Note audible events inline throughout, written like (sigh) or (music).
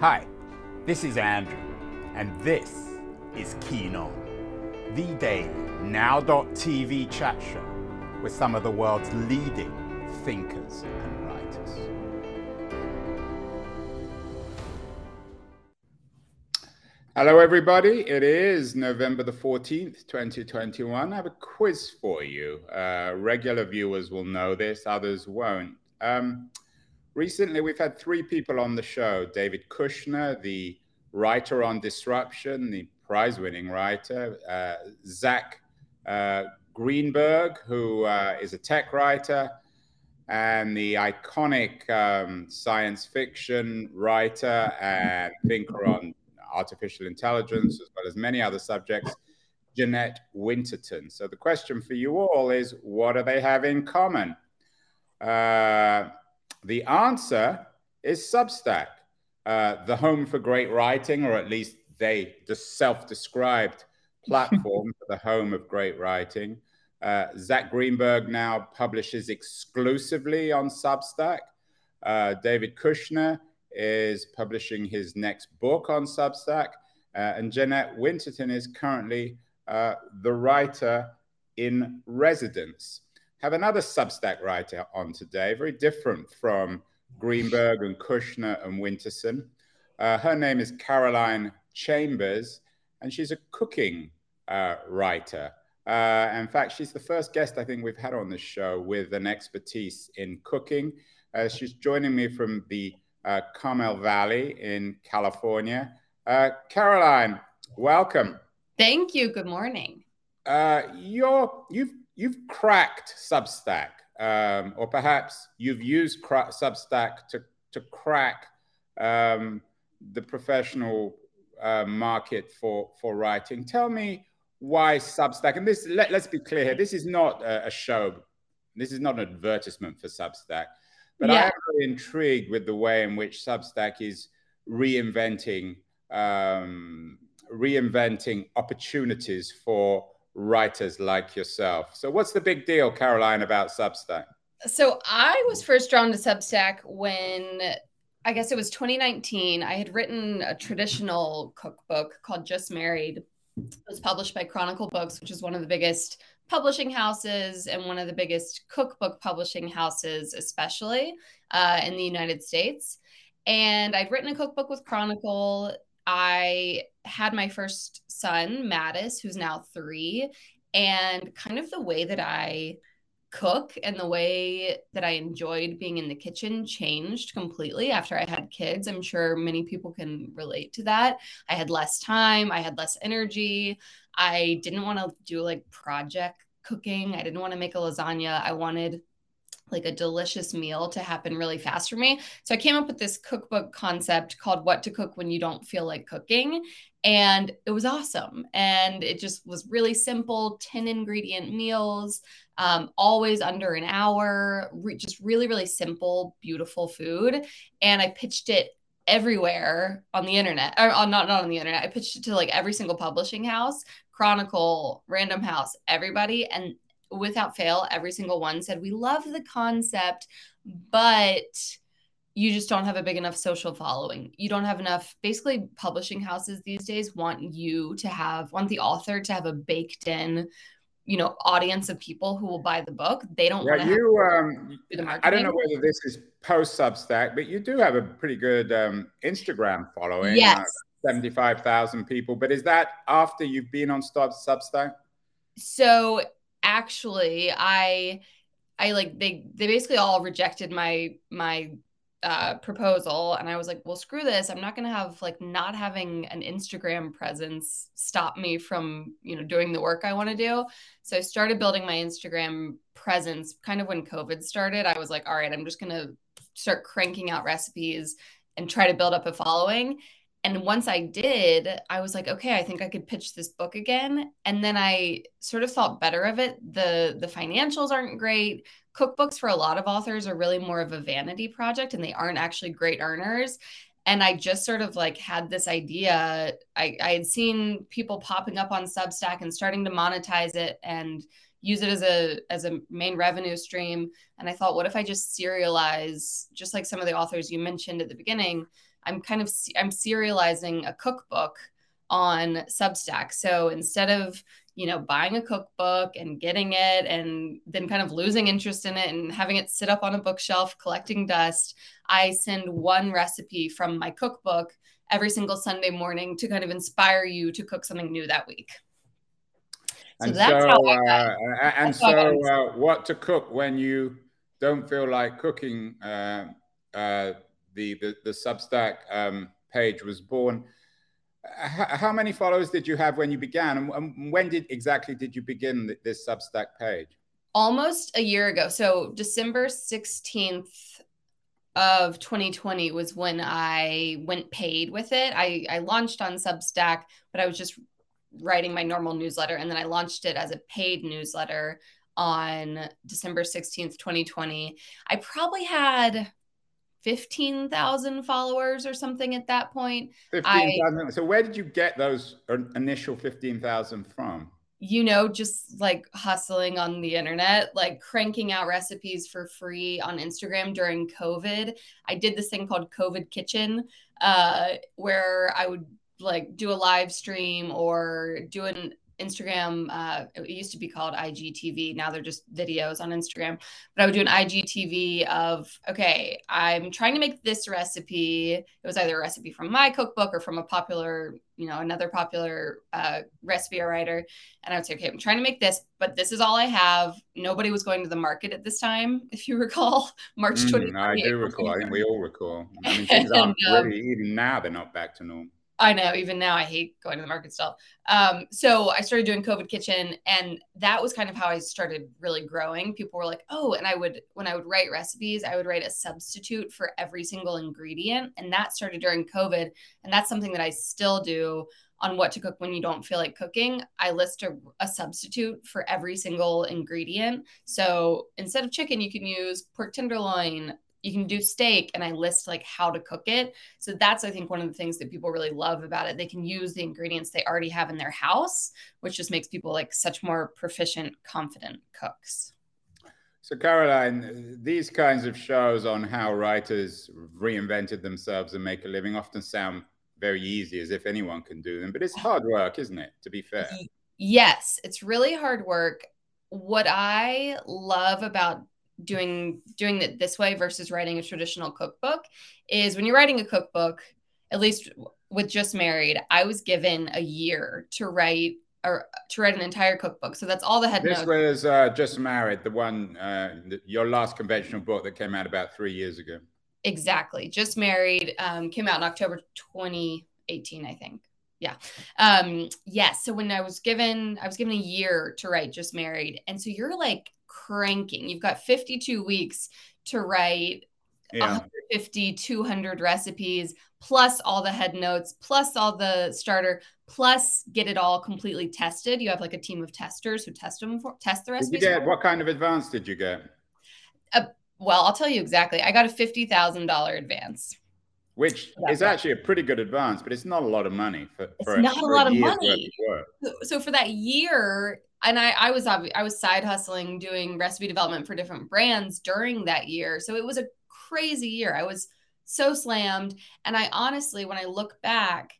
Hi, this is Andrew, and this is Keen On, the daily now.tv chat show with some of the world's leading thinkers and writers. Hello, everybody. It is November the 14th, 2021. I have a quiz for you. Uh, regular viewers will know this, others won't. Um, recently we've had three people on the show David Kushner, the writer on disruption, the prize winning writer, uh, Zach uh, Greenberg, who uh, is a tech writer, and the iconic um, science fiction writer and thinker on artificial intelligence, as well as many other subjects. Jeanette Winterson. So the question for you all is what do they have in common? The answer is Substack, uh, the home for great writing, or at least they the self-described (laughs) platform for the home of great writing. Uh, Zach Greenberg now publishes exclusively on Substack. Uh, David Kushner is publishing his next book on Substack. Uh, and Jeanette Winterson is currently uh, the writer in residence have another Substack writer on today, very different from Greenberg and Kushner and Winterson. Uh, her name is Caroline Chambers, and she's a cooking uh, writer. Uh, in fact, she's the first guest I think we've had on the show with an expertise in cooking. Uh, she's joining me from the uh, Carmel Valley in California. Uh, Caroline, welcome. Thank you. Good morning. you're, you've you've cracked Substack, um, or perhaps you've used cra- Substack to to crack um, the professional uh, market for for writing. Tell me why Substack. And this, let, us be clear here. This is not a, a, show. This is not an advertisement for Substack. But yeah. I am very intrigued with the way in which Substack is reinventing um, reinventing opportunities for writers like yourself. So, what's the big deal, Caroline, about Substack? So, I was first drawn to Substack when I guess it was 2019. I had written a traditional cookbook called Just Married. It was published by Chronicle Books, which is one of the biggest publishing houses and one of the biggest cookbook publishing houses, especially uh, in the United States. And I'd written a cookbook with Chronicle. I had my first son, Mattis, who's now three, and kind of the way that I cook and the way that I enjoyed being in the kitchen changed completely after I had kids. I'm sure many people can relate to that. I had less time, I had less energy. I didn't want to do like project cooking. I didn't want to make a lasagna. I wanted like a delicious meal to happen really fast for me. So I came up with this cookbook concept called What to Cook When You Don't Feel Like Cooking. And it was awesome. And it just was really simple 10 ingredient meals, um, always under an hour, re- just really, really simple, beautiful food. And I pitched it everywhere on the internet or uh, not not on the internet i pitched it to like every single publishing house chronicle random house everybody and without fail, every single one said, We love the concept, but you just don't have a big enough social following. You don't have enough. Basically, publishing houses these days want you to have, want the author to have a baked in, you know, audience of people who will buy the book. They don't yeah, want to. You, um, I don't know whether this is post Substack, but you do have a pretty good um, Instagram following. Yes. Uh, 75,000 people. But is that after you've been on Substack? So actually i i like they they basically all rejected my my uh, proposal and i was like well screw this i'm not going to have like not having an instagram presence stop me from you know doing the work i want to do so i started building my instagram presence kind of when covid started i was like all right i'm just going to start cranking out recipes and try to build up a following and once I did, I was like, okay, I think I could pitch this book again. And then I sort of thought better of it. The the financials aren't great. Cookbooks for a lot of authors are really more of a vanity project and they aren't actually great earners. And I just sort of like had this idea. I, I had seen people popping up on Substack and starting to monetize it and use it as a as a main revenue stream. And I thought, what if I just serialize, just like some of the authors you mentioned at the beginning, I'm kind of I'm serializing a cookbook on Substack. So instead of you know buying a cookbook and getting it and then kind of losing interest in it and having it sit up on a bookshelf collecting dust, I send one recipe from my cookbook every single Sunday morning to kind of inspire you to cook something new that week. So and that's so, how I got, uh, and so, uh, what to cook when you don't feel like cooking? Uh, uh, the, the the Substack um, page was born. How many followers did you have when you began, and when did exactly did you begin this Substack page? Almost a year ago. So December sixteenth of 2020 was when I went paid with it. I, I launched on Substack, but I was just writing my normal newsletter. And then I launched it as a paid newsletter on December 16th, 2020. I probably had 15,000 followers or something at that point. 15,000. So where did you get those initial 15,000 from? You know, just like hustling on the internet, like cranking out recipes for free on Instagram during COVID. I did this thing called COVID Kitchen, uh, where I would like do a live stream or do an Instagram. Uh, it used to be called IGTV. Now they're just videos on Instagram. But I would do an IGTV of, okay, I'm trying to make this recipe. It was either a recipe from my cookbook or from a popular, you know, another popular uh, recipe writer. And I would say, okay, I'm trying to make this, but this is all I have. Nobody was going to the market at this time, (laughs) if you recall, (laughs) March 20th. mm, I do recall. I think we all recall. I mean, (laughs) things aren't um, really, even now, they're not back to normal. I know. Even now, I hate going to the market still. Um, so I started doing COVID Kitchen, and that was kind of how I started really growing. People were like, "Oh," and I would when I would write recipes, I would write a substitute for every single ingredient, and that started during COVID, and that's something that I still do on what to cook when you don't feel like cooking. I list a, a substitute for every single ingredient. So instead of chicken, you can use pork tenderloin, you can do steak and i list like how to cook it. So that's i think one of the things that people really love about it. They can use the ingredients they already have in their house which just makes people like such more proficient confident cooks. So caroline these kinds of shows on how writers reinvented themselves and make a living often sound very easy as if anyone can do them but it's hard work isn't it to be fair? Yes it's really hard work. What i love about doing doing it this way versus writing a traditional cookbook is when you're writing a cookbook at least with just married i was given a year to write or to write an entire cookbook. So that's all the head this notes. was uh, just married the one uh, your last conventional book that came out about three years ago. Exactly. Just married um, came out in october 2018 i think. Yeah. Um yes. Yeah, so when i was given i was given a year to write just married. And so you're like cranking. You've got 52 weeks to write yeah. 150, 200 recipes, plus all the head notes, plus all the starter, plus get it all completely tested. You have like a team of testers who test them for test the recipes. Did you get, what kind of advance did you get? Uh, well, I'll tell you exactly. I got a fifty thousand dollar advance, which is actually a pretty good advance, but it's not a lot of money for. for it's not a, lot of money. So for that year, and I, I was I was side hustling doing recipe development for different brands during that year. So it was a crazy year. I was so slammed. And I honestly, when I look back,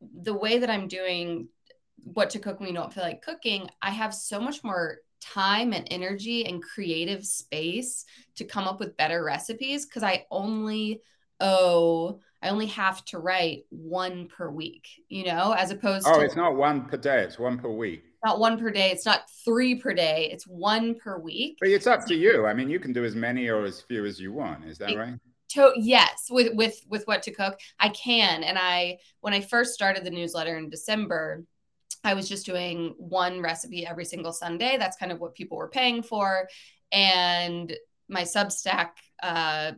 the way that I'm doing what to cook when you don't feel like cooking, I have so much more time and energy and creative space to come up with better recipes because I only owe I only have to write one per week, you know, as opposed oh, to Oh, it's not one per day, it's one per week not one per day. It's not three per day. It's one per week. But it's up to you. I mean, you can do as many or as few as you want. Is that it, right? To, yes, with with with what to cook, I can. And I when I first started the newsletter in December, I was just doing one recipe every single Sunday. That's kind of what people were paying for. And my Substack uh,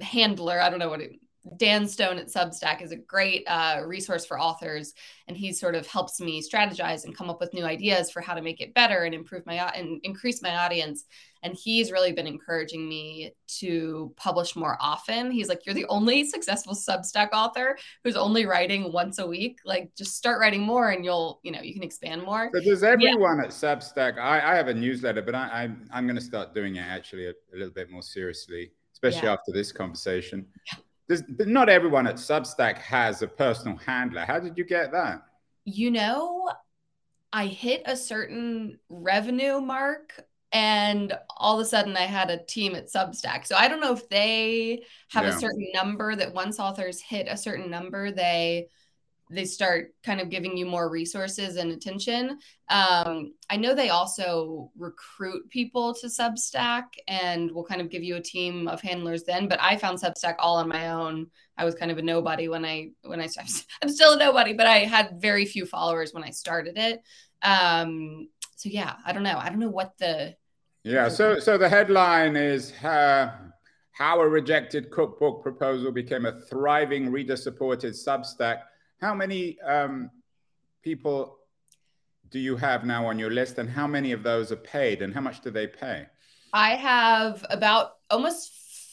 handler, I don't know what it, Dan Stone at Substack is a great uh, resource for authors, and he sort of helps me strategize and come up with new ideas for how to make it better and improve my and increase my audience. And he's really been encouraging me to publish more often. He's like, "You're the only successful Substack author who's only writing once a week. Like, just start writing more, and you'll, you know, you can expand more." So does everyone yeah. at Substack? I, I, have a newsletter, but I, I I'm, going to start doing it actually a, a little bit more seriously, especially yeah. after this conversation. Yeah but not everyone at Substack has a personal handler. How did you get that? You know, I hit a certain revenue mark and all of a sudden I had a team at Substack. So I don't know if they have yeah. a certain number that once authors hit a certain number, they they start kind of giving you more resources and attention. Um, I know they also recruit people to Substack and will kind of give you a team of handlers then. But I found Substack all on my own. I was kind of a nobody when I when I (laughs) I'm still a nobody, but I had very few followers when I started it. Um, so yeah, I don't know. I don't know what the yeah. So so the headline is. Uh how a rejected cookbook proposal became a thriving reader supported Substack how many um, people do you have now on your list, and how many of those are paid, and how much do they pay? I have about almost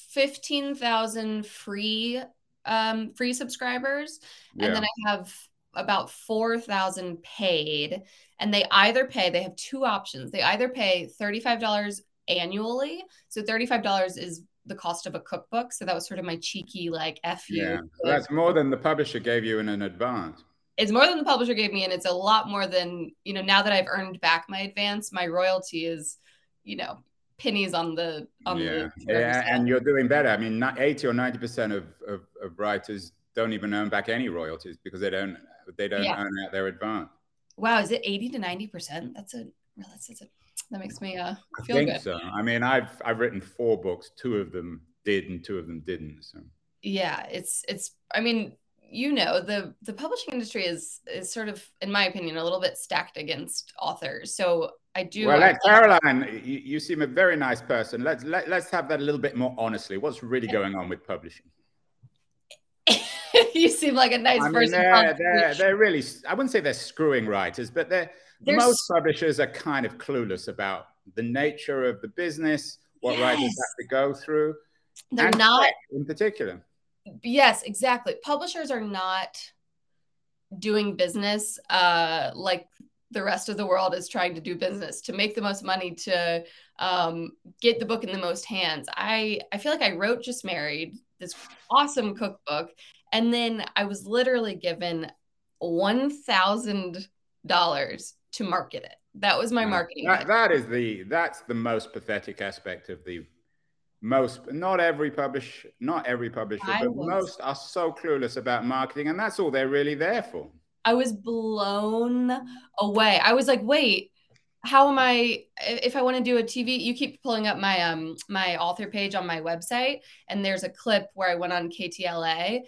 fifteen thousand free um, free subscribers, yeah. and then I have about 4,000 paid. And they either pay, they have two options. They either pay $35 annually. So $35 is the cost of a cookbook. So that was sort of my cheeky like F you. Yeah, that's more than the publisher gave you in an advance. It's more than the publisher gave me, and it's a lot more than you know. Now that I've earned back my advance, my royalty is, you know, pennies on the on yeah. the yeah, and you're doing better. I mean, eighty or ninety percent of, of, of writers don't even earn back any royalties because they don't they don't yeah. earn out their advance. Wow, is it eighty to ninety percent? That's a that's, that's a that makes me uh, feel I think good. so. I mean, I've I've written four books. Two of them did, and two of them didn't. So yeah, it's it's. I mean, you know, the the publishing industry is is sort of, in my opinion, a little bit stacked against authors. So I do. Well, let Caroline, you, you, seem a very nice person. Let's let, let's have that a little bit more honestly. What's really going on with publishing? (laughs) you seem like a nice I mean, person. They're, they're, they're, really, I wouldn't say they're screwing writers, but they're, There's... most publishers are kind of clueless about the nature of the business, what yes. writers have to go through. They're not, in particular. Yes, exactly. Publishers are not doing business uh, like the rest of the world is trying to do business to make the most money to um, get the book in the most hands. I I feel like I wrote Just Married, this awesome cookbook, and then I was literally given $1,000 to market it. That was my marketing. That, that is the that's the most pathetic aspect of the most not every publish not every publisher I but was, most are so clueless about marketing and that's all they're really there for. I was blown away. I was like, "Wait, how am I if I want to do a TV, you keep pulling up my um my author page on my website and there's a clip where I went on KTLA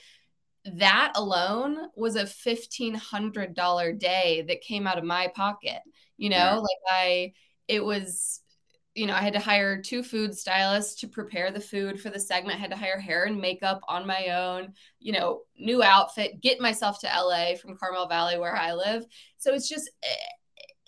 that alone was a $1500 day that came out of my pocket you know yeah. like i it was you know i had to hire two food stylists to prepare the food for the segment. I had to hire hair and makeup on my own you know new outfit get myself to la from carmel valley where i live. So it's just eh,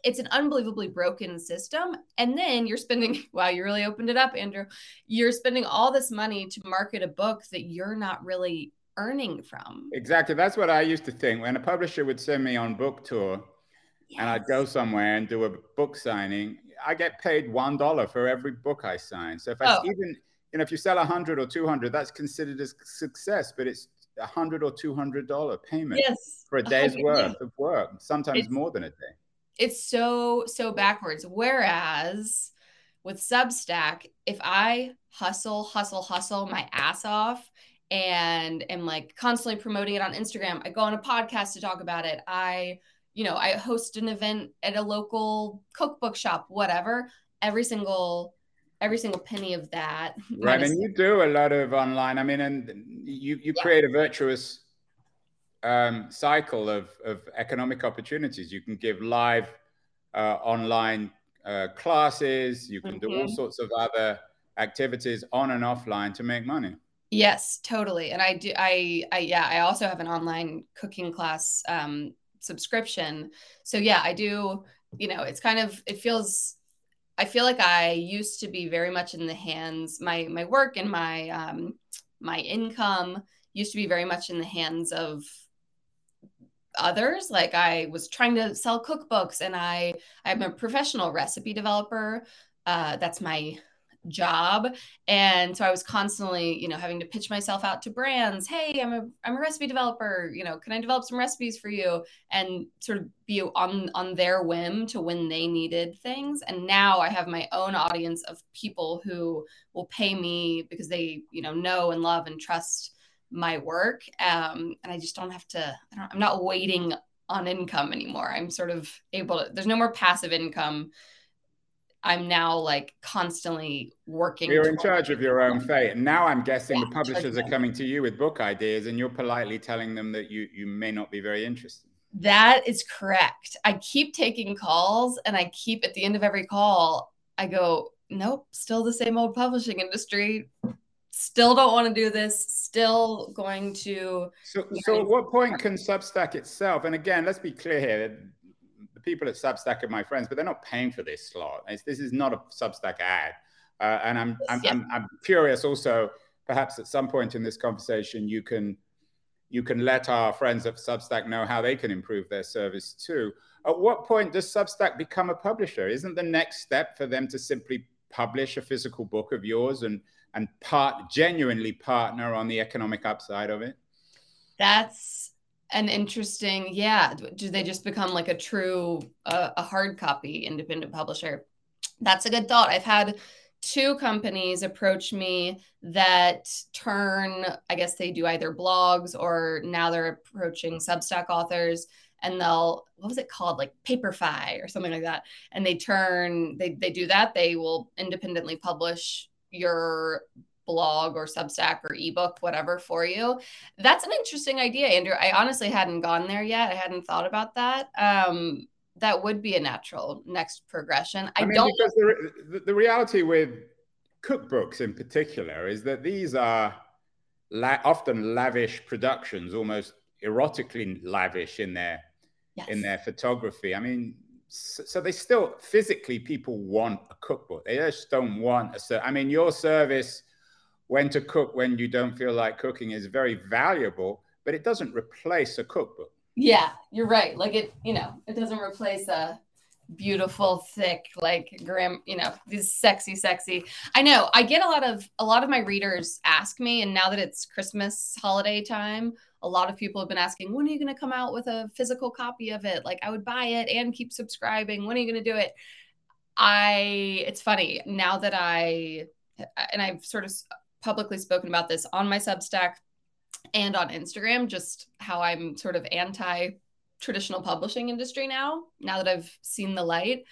it's an unbelievably broken system. And then you're spending (laughs) wow you really opened it up andrew. You're spending all this money to market a book that you're not really earning from. Exactly. That's what I used to think. When a publisher would send me on book tour yes. and I'd go somewhere and do a book signing, I get paid one dollar for every book I sign. So if I oh. even you know if you sell a hundred or two hundred, that's considered a success, but it's a hundred or two hundred dollar payment yes. for a day's worth of work, sometimes it's, more than a day. It's so so backwards. Whereas with Substack, if I hustle, hustle, hustle my ass off and am like constantly promoting it on Instagram. I go on a podcast to talk about it. I, you know, I host an event at a local cookbook shop, whatever. Every single every single penny of that. (laughs) Right. And you do a lot of online. I mean, and you you yeah. create a virtuous um, cycle of, of economic opportunities. You can give live uh, online uh, classes. You can mm-hmm. do all mm-hmm. sorts of other activities on and offline to make money. Yes, totally. And I do I I yeah, I also have an online cooking class um subscription. So yeah, I do, you know, it's kind of it feels I feel like I used to be very much in the hands my my work and my um my income used to be very much in the hands of others like i was trying to sell cookbooks and i i'm a professional recipe developer uh, that's my job. And so i was constantly you know having to pitch myself out to brands. Hey i'm a i'm a recipe developer. You know can i develop some recipes for you? And sort of be on on their whim to when they needed things. And now i have my own audience of people who will pay me because they you know know and love and trust my work. Um, and i just don't have to I am not waiting on income anymore. I'm sort of able to there's no more passive income I'm now like constantly working. You're in charge of your own fate. And now I'm guessing yeah, the publishers are coming to you with book ideas and you're politely telling them that you, you may not be very interested. That is correct. I keep taking calls and I keep at the end of every call, I go, nope, still the same old publishing industry. Still don't want to do this. Still going to. So, so at what point can Substack itself, and again, let's be clear here, people at Substack are my friends, but they're not paying for this slot. It's, this is not a Substack ad. Uh, and I'm, I'm, yeah. I'm, I'm, curious also, perhaps at some point in this conversation, you can, you can let our friends at Substack know how they can improve their service too. At what point does Substack become a publisher? Isn't the next step for them to simply publish a physical book of yours and, and part genuinely partner on the economic upside of it? That's an interesting yeah do they just become like a true uh, a hard copy independent publisher? That's a good thought. I've had two companies approach me that turn i guess they do either blogs or now they're approaching substack authors and they'll what was it called? Like paperfy or something like that. And they turn they, they do that. They will independently publish your blog or Substack or ebook, whatever for you. That's an interesting idea, Andrew. I honestly hadn't gone there yet. I hadn't thought about that. Um, that would be a natural next progression. I, I mean, don't because the, the reality with cookbooks in particular is that these are la- often lavish productions, almost erotically lavish in their yes. in their photography. I mean, so, so, they still physically people want a cookbook. They just don't want a. I mean, your service when to cook when you don't feel like cooking is very valuable, but it doesn't replace a cookbook. Yeah, you're right. Like it, you know, it doesn't replace a beautiful, thick, like grim, you know, these sexy, sexy. I know. I get a lot of a lot of my readers ask me, and now that it's Christmas holiday time, a lot of people have been asking, when are you going to come out with a physical copy of it? Like I would buy it and keep subscribing. When are you going to do it? I. It's funny now that I and I've sort of publicly spoken about this on my Substack and on Instagram, just how I'm sort of anti traditional publishing industry now, now that I've seen the light.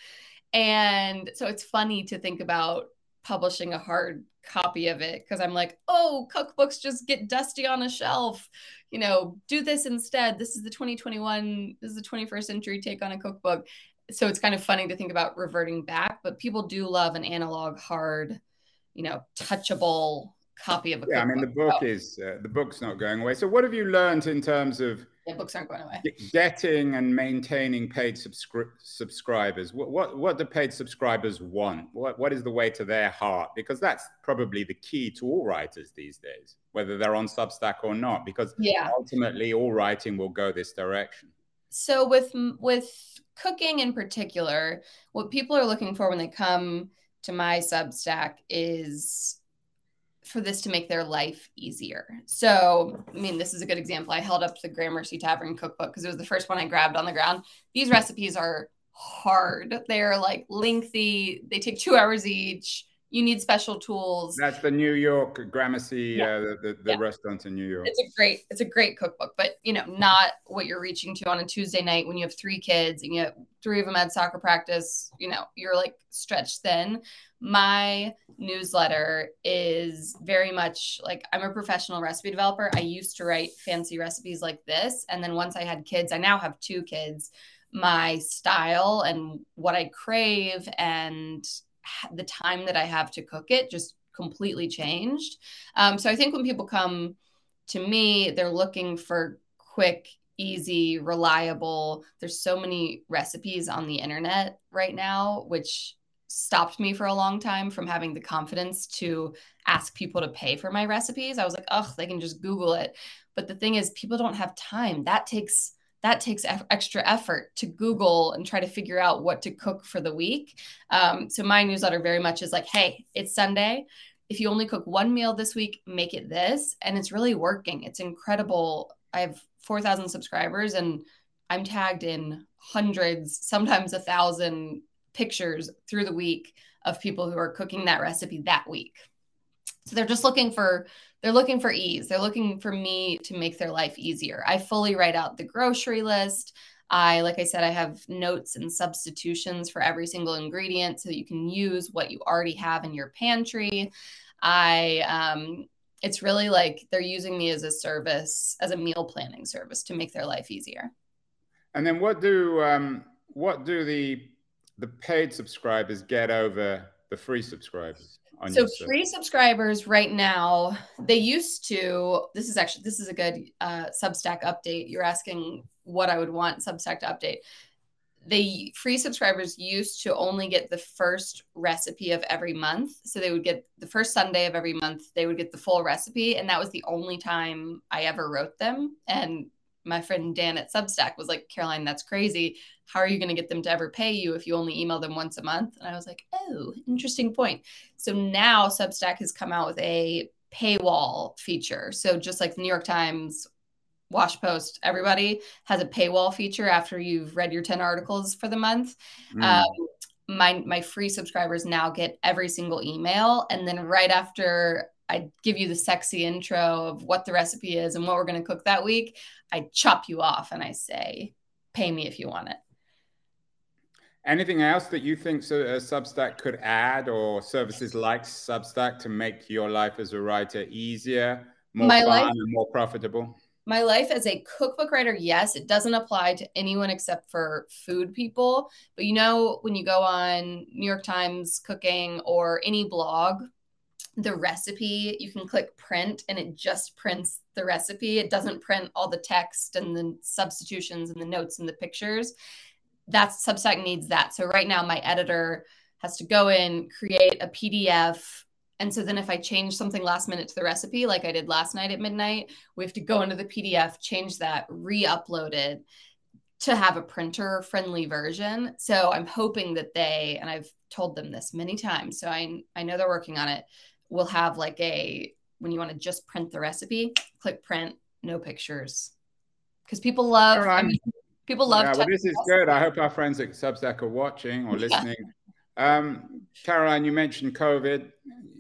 And so it's funny to think about publishing a hard copy of it because I'm like, oh, cookbooks just get dusty on a shelf. You know, do this instead. This is the 2021, this is the 21st century take on a cookbook. So it's kind of funny to think about reverting back, but people do love an analog, hard, you know, touchable copy of a yeah i mean the book oh. is uh, the book's not going away. So what have you learned in terms of yeah, books aren't going away. getting and maintaining paid subscri- subscribers? What, what what do paid subscribers want? What what is the way to their heart? Because that's probably the key to all writers these days whether they're on substack or not because yeah. ultimately all writing will go this direction. So with with cooking in particular what people are looking for when they come to my substack is for this to make their life easier. So, I mean, this is a good example. I held up the Gramercy Tavern cookbook because it was the first one I grabbed on the ground. These recipes are hard. They're like lengthy. They take two hours each you need special tools. That's the New York Gramercy, yeah. uh, the, the, the yeah. restaurant in New York. It's a great, it's a great cookbook, but you know, not what you're reaching to on a Tuesday night when you have three kids and you have three of them at soccer practice. You know, you're like stretched thin. My newsletter is very much like I'm a professional recipe developer. I used to write fancy recipes like this, and then once I had kids, I now have two kids. My style and what I crave and the time that I have to cook it just completely changed. Um, so I think when people come to me, they're looking for quick, easy, reliable. There's so many recipes on the internet right now, which stopped me for a long time from having the confidence to ask people to pay for my recipes. I was like, oh, they can just Google it. But the thing is, people don't have time. That takes that takes extra effort to Google and try to figure out what to cook for the week. Um, so my newsletter very much is like, hey, it's Sunday. If you only cook one meal this week, make it this. And it's really working. It's incredible. I have 4,000 subscribers and I'm tagged in hundreds, sometimes a thousand pictures through the week of people who are cooking that recipe that week. So they're just looking for they're looking for ease. They're looking for me to make their life easier. I fully write out the grocery list. I like I said I have notes and substitutions for every single ingredient so that you can use what you already have in your pantry. I um it's really like they're using me as a service as a meal planning service to make their life easier. And then what do um what do the the paid subscribers get over the free subscribers? So free subscribers right now they used to this is actually this is a good uh, substack update. You're asking what i would want substack to update. The free subscribers used to only get the first recipe of every month. So they would get the first sunday of every month they would get the full recipe and that was the only time i ever wrote them. And my friend Dan at Substack was like, Caroline, that's crazy. How are you going to get them to ever pay you if you only email them once a month? And I was like, oh, interesting point. So now Substack has come out with a paywall feature. So just like the New York Times, Wash Post, everybody has a paywall feature after you've read your 10 articles for the month. Mm. Um, my my free subscribers now get every single email and then right after I give you the sexy intro of what the recipe is and what we're going to cook that week. I chop you off and I say, pay me if you want it. Anything else that you think so, uh, Substack could add or services like Substack to make your life as a writer easier, more my fun, life, and more profitable? My life as a cookbook writer, yes, it doesn't apply to anyone except for food people. But you know, when you go on New York Times cooking or any blog, the recipe, you can click print and it just prints the recipe. It doesn't print all the text and the substitutions and the notes and the pictures. That Substack needs that. So right now my editor has to go in, create a PDF. And so then if I change something last minute to the recipe, like I did last night at midnight, we have to go into the PDF, change that, re-upload it to have a printer friendly version. So I'm hoping that they, and I've told them this many times, so I, I know they're working on it we'll have like a when you want to just print the recipe, click print, no pictures. Because people love I mean, people love yeah, well, this is good. I hope our friends at Substack are watching or listening. Yeah. Um, Caroline, you mentioned COVID.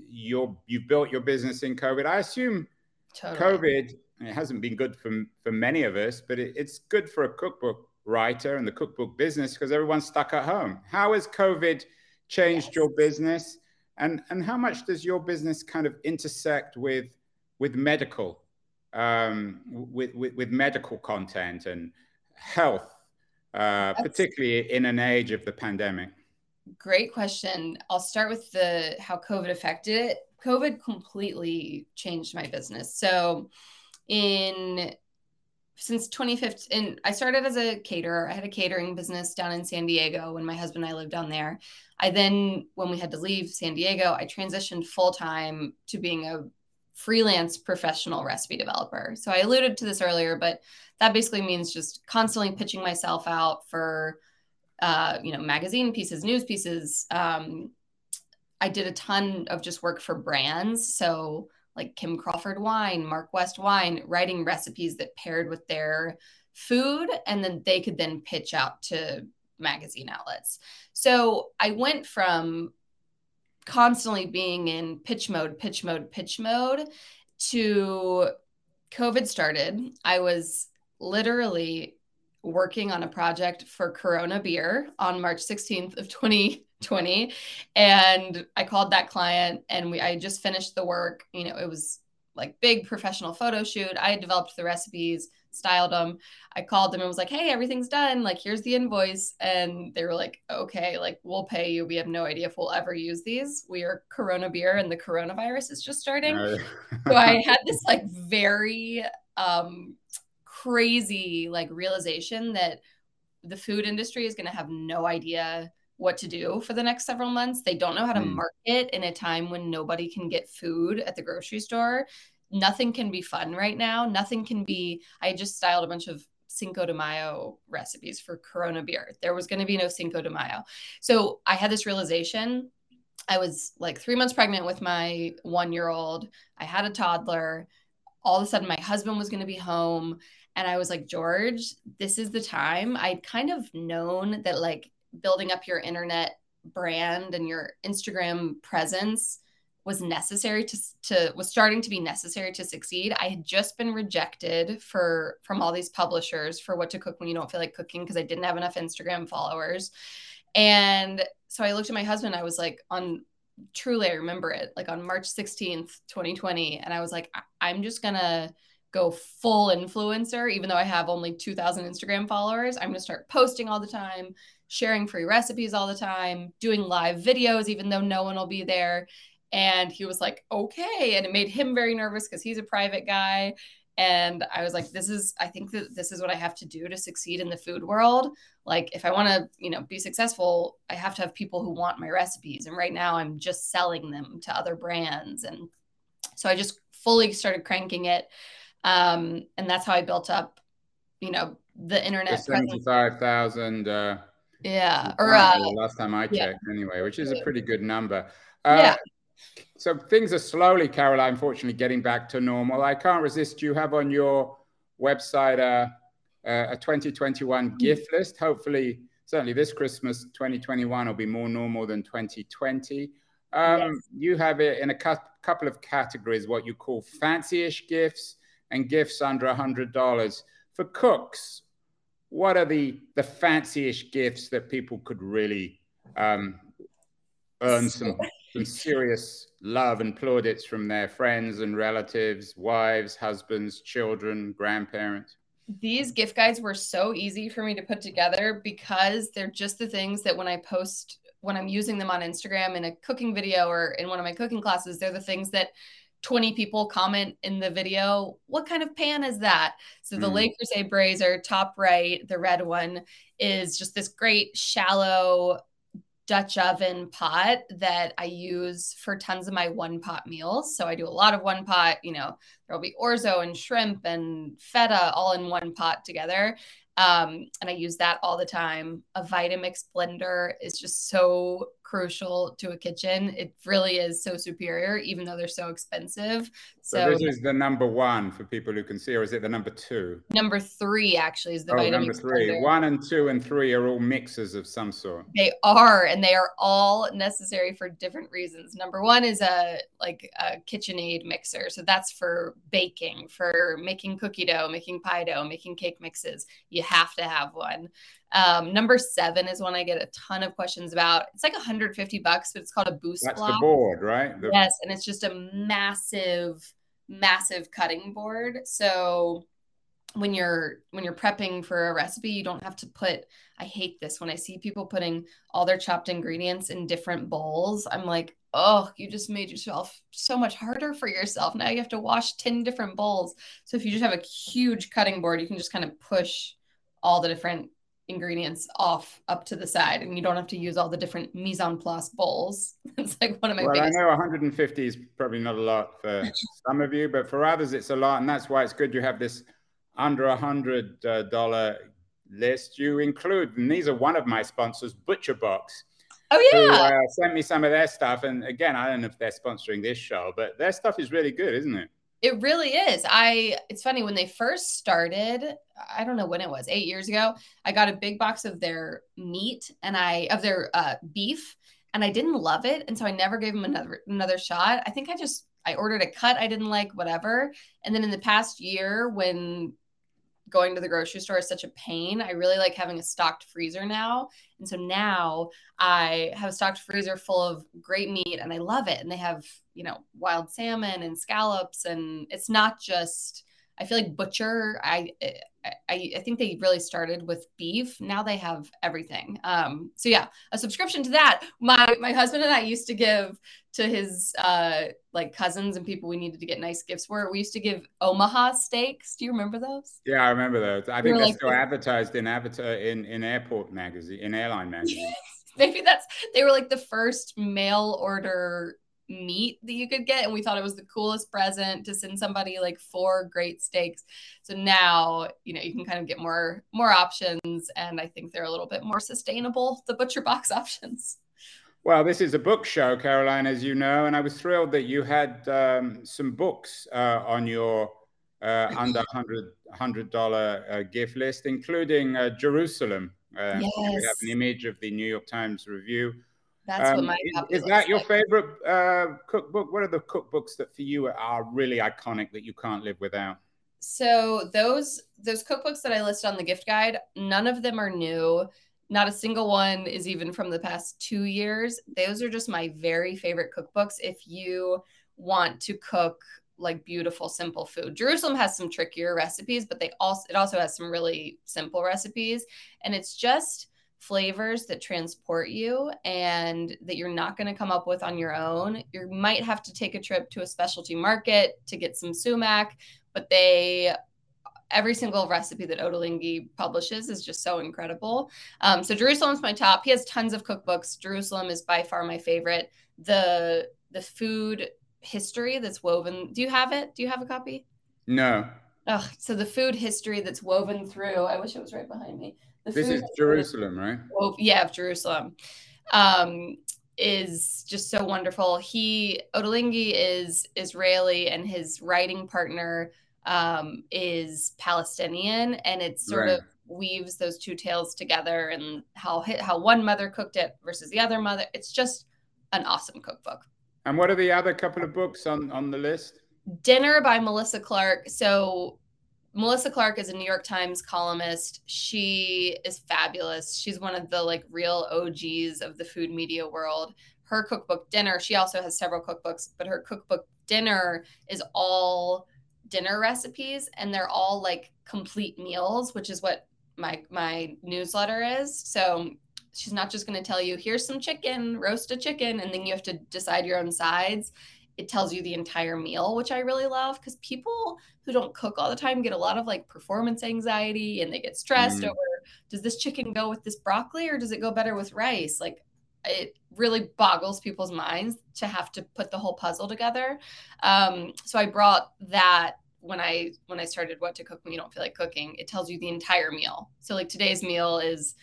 You're you've built your business in COVID. I assume totally. COVID it hasn't been good for for many of us, but it, it's good for a cookbook writer and the cookbook business because everyone's stuck at home. How has COVID changed yes. your business? And and how much does your business kind of intersect with with medical um, with, with, with medical content and health uh, particularly in an age of the pandemic? Great question. I'll start with the how covid affected it. Covid completely changed my business. So in since 2015 i started as a caterer. I had a catering business down in san diego when my husband and i lived down there i then when we had to leave san diego i transitioned full-time to being a freelance professional recipe developer. So i alluded to this earlier but that basically means just constantly pitching myself out for uh, you know magazine pieces news pieces. Um, i did a ton of just work for brands. So like Kim Crawford wine, Mark West wine, writing recipes that paired with their food and then they could then pitch out to magazine outlets. So I went from constantly being in pitch mode, pitch mode, pitch mode to COVID started. I was literally working on a project for Corona Beer on March 16th of 20 20 and i called that client and we i just finished the work you know it was like big professional photo shoot i had developed the recipes styled them. I called them and was like hey everything's done. Like here's the invoice. And they were like okay like we'll pay you. We have no idea if we'll ever use these. We are corona beer and the coronavirus is just starting. So i had this (laughs) like very um crazy like realization that the food industry is going to have no idea what to do for the next several months. They don't know how to mm. market in a time when nobody can get food at the grocery store. Nothing can be fun right now. Nothing can be. I just styled a bunch of Cinco de Mayo recipes for Corona beer. There was going to be no Cinco de Mayo. So I had this realization. I was like three months pregnant with my one year old. I had a toddler. All of a sudden, my husband was going to be home. And I was like, George, this is the time. I'd kind of known that like building up your internet brand and your Instagram presence was necessary to to was starting to be necessary to succeed. I had just been rejected for from all these publishers for what to cook when you don't feel like cooking because I didn't have enough Instagram followers. And so I looked at my husband, I was like on truly I remember it, like on March 16th, 2020, and I was like I'm just going to go full influencer even though I have only 2000 Instagram followers. I'm going to start posting all the time, sharing free recipes all the time, doing live videos even though no one will be there and he was like, okay. And it made him very nervous because he's a private guy. And I was like, this is, I think that this is what I have to do to succeed in the food world. Like, if I want to, you know, be successful, I have to have people who want my recipes. And right now I'm just selling them to other brands. And so I just fully started cranking it. Um, and that's how I built up, you know, the internet. 75,000. Uh, yeah. Or uh, last time I checked, yeah. anyway, which is a pretty good number. Uh, yeah so things are slowly, Caroline, unfortunately, getting back to normal. I can't resist. You have on your website uh, a 2021 mm-hmm. gift list. Hopefully, certainly this Christmas 2021 will be more normal than 2020. Um, yes. You have it in a cu- couple of categories, what you call fancy-ish gifts and gifts under $100. For cooks, what are the, the fancy-ish gifts that people could really um, earn some some serious love and plaudits from their friends and relatives, wives, husbands, children, grandparents. These gift guides were so easy for me to put together because they're just the things that when I post, when I'm using them on Instagram in a cooking video or in one of my cooking classes, they're the things that 20 people comment in the video, what kind of pan is that? So the mm. Le Creuset Braiser, top right, the red one, is just this great shallow Dutch oven pot that I use for tons of my one pot meals. So I do a lot of one pot, you know, there'll be orzo and shrimp and feta all in one pot together. Um, and I use that all the time. A Vitamix blender is just so crucial to a kitchen. It really is so superior, even though they're so expensive. So, so this is the number one for people who can see, or is it the number two? Number three actually is the oh, number three. Blender. One and two and three are all mixes of some sort. They are, and they are all necessary for different reasons. Number one is a like a KitchenAid mixer, so that's for baking, for making cookie dough, making pie dough, making cake mixes. You have to have one. Um, number seven is one I get a ton of questions about. It's like 150 bucks, but it's called a Boos That's block. the board, right? The- yes, and it's just a massive, massive cutting board. So when you're when you're prepping for a recipe, you don't have to put. I hate this when I see people putting all their chopped ingredients in different bowls. I'm like, oh, you just made yourself so much harder for yourself. Now you have to wash 10 different bowls. So if you just have a huge cutting board, you can just kind of push all the different ingredients off up to the side and you don't have to use all the different mise en place bowls. (laughs) it's like one of my well, biggest. I know 150 is probably not a lot for (laughs) some of you, but for others it's a lot. And that's why it's good you have this under a $100 list. You include, and these are one of my sponsors, Butcher Box. Oh yeah. Who, uh, sent me some of their stuff. And again, I don't know if they're sponsoring this show, but their stuff is really good, isn't it? It really is. I it's funny when they first started, I don't know when it was, 8 years ago, I got a big box of their meat and I of their uh, beef and I didn't love it and so I never gave them another another shot. I think I just I ordered a cut I didn't like whatever. And then in the past year when going to the grocery store is such a pain. I really like having a stocked freezer now. And so now I have a stocked freezer full of great meat and I love it. And they have, you know, wild salmon and scallops. And it's not just, I feel like Butcher, I, I, I think they really started with beef. Now they have everything. Um, so yeah, a subscription to that. My my husband and I used to give to his uh, like cousins and people we needed to get nice gifts for. We used to give Omaha steaks. Do you remember those? Yeah, I remember those. I think they're like, still advertised in avatar in in airport magazine, in airline (laughs) magazine. Maybe that's they were like the first mail order meat that you could get and we thought it was the coolest present to send somebody like four great steaks. So now you know you can kind of get more more options and i think they're a little bit more sustainable the butcher box (laughs) options. Well this is a book show caroline as you know and i was thrilled that you had um, some books uh, on your uh, under 100 hundred dollar uh, gift list including uh, jerusalem. Yes. Um, we have an image of the new york times review that's um, what my is, is that your like. favorite uh, cookbook? What are the cookbooks that for you are really iconic that you can't live without? So those those cookbooks that I listed on the gift guide, none of them are new. Not a single one is even from the past two years. Those are just my very favorite cookbooks. If you want to cook like beautiful, simple food, Jerusalem has some trickier recipes, but they also it also has some really simple recipes, and it's just flavors that transport you and that you're not going to come up with on your own. You might have to take a trip to a specialty market to get some sumac, but they every single recipe that Ottolenghi publishes is just so incredible. Um, so Jerusalem's my top. He has tons of cookbooks. Jerusalem is by far my favorite. The the food history that's woven. Do you have it? Do you have a copy? No. Oh, so the food history that's woven through. I wish it was right behind me. The this is Jerusalem, right? Oh, yeah, of Jerusalem. Um, is just so wonderful. He Ottolenghi is Israeli and his writing partner um, is Palestinian, and it sort right. of weaves those two tales together and how how one mother cooked it versus the other mother. It's just an awesome cookbook. And what are the other couple of books on on the list? Dinner by Melissa Clark. So Melissa Clark is a New York Times columnist. She is fabulous. She's one of the like real OGs of the food media world. Her cookbook Dinner, she also has several cookbooks, but her cookbook Dinner is all dinner recipes and they're all like complete meals, which is what my my newsletter is. So she's not just going to tell you here's some chicken, roast a chicken and then you have to decide your own sides it tells you the entire meal, which I really love because people who don't cook all the time get a lot of like performance anxiety and they get stressed mm. over does this chicken go with this broccoli or does it go better with rice? Like it really boggles people's minds to have to put the whole puzzle together. Um, so I brought that when I when I started what to cook when you don't feel like cooking. It tells you the entire meal. So like today's meal is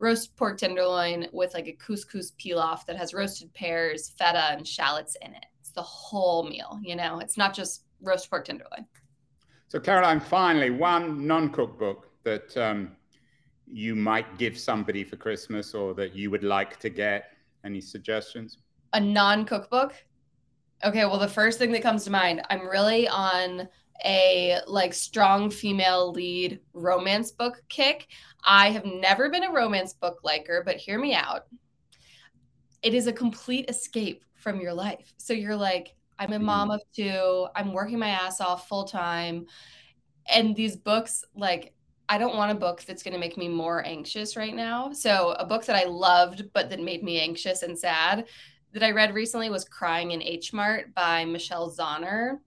roast pork tenderloin with like a couscous pilaf that has roasted pears, feta, and shallots in it the whole meal. You know, it's not just roast pork tenderloin. So, Caroline, finally, one non-cookbook that um, you might give somebody for Christmas or that you would like to get. Any suggestions? A non-cookbook. Okay, well, the first thing that comes to mind, I'm really on a like strong female lead romance book kick. I have never been a romance book liker, but hear me out. It is a complete escape from your life. So you're like, I'm a mom mm-hmm. of two, I'm working my ass off full time. And these books, like, I don't want a book that's going to make me more anxious right now. So, a book that I loved, but that made me anxious and sad that I read recently was Crying in H Mart by Michelle Zauner.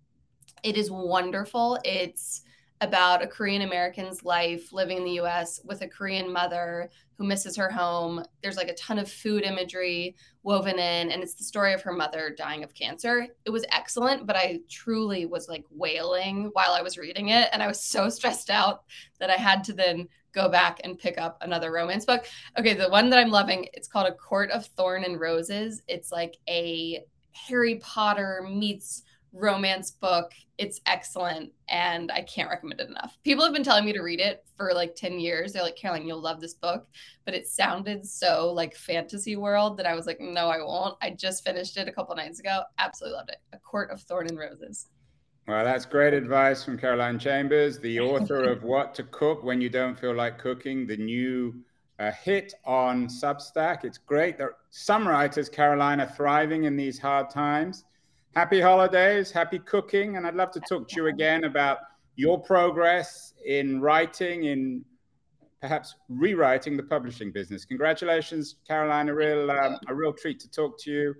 It is wonderful. It's about a Korean American's life living in the US with a Korean mother who misses her home. There's like a ton of food imagery woven in, and it's the story of her mother dying of cancer. It was excellent, but I truly was like wailing while I was reading it. And I was so stressed out that I had to then go back and pick up another romance book. Okay, the one that I'm loving, it's called A Court of Thorn and Roses. It's like a Harry Potter meets romance book. It's excellent and I can't recommend it enough. People have been telling me to read it for like 10 years. They're like, Caroline, you'll love this book. But it sounded so like fantasy world that I was like, no, I won't. I just finished it a couple nights ago. Absolutely loved it. A Court of Thorn and Roses. Well, that's great advice from Caroline Chambers, the (laughs) author of What to Cook When You Don't Feel Like Cooking, the new uh, hit on Substack. It's great. There, some writers, Caroline, are thriving in these hard times happy holidays, happy cooking. And I'd love to talk to you again about your progress in writing, in perhaps rewriting the publishing business. Congratulations, Caroline. A real, um, a real treat to talk to you.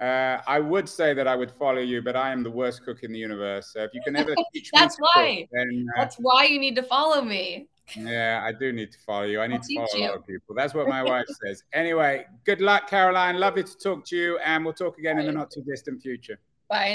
Uh, I would say that I would follow you, but I am the worst cook in the universe. So if you can ever (laughs) teach That's me, why. Cook, then, uh, That's why you need to follow me. Yeah, I do need to follow you. I need I'll to follow you. a lot of people. That's what my wife (laughs) says. Anyway, good luck, Caroline. Lovely to talk to you, and we'll talk again Bye. in the not too distant future. Bye.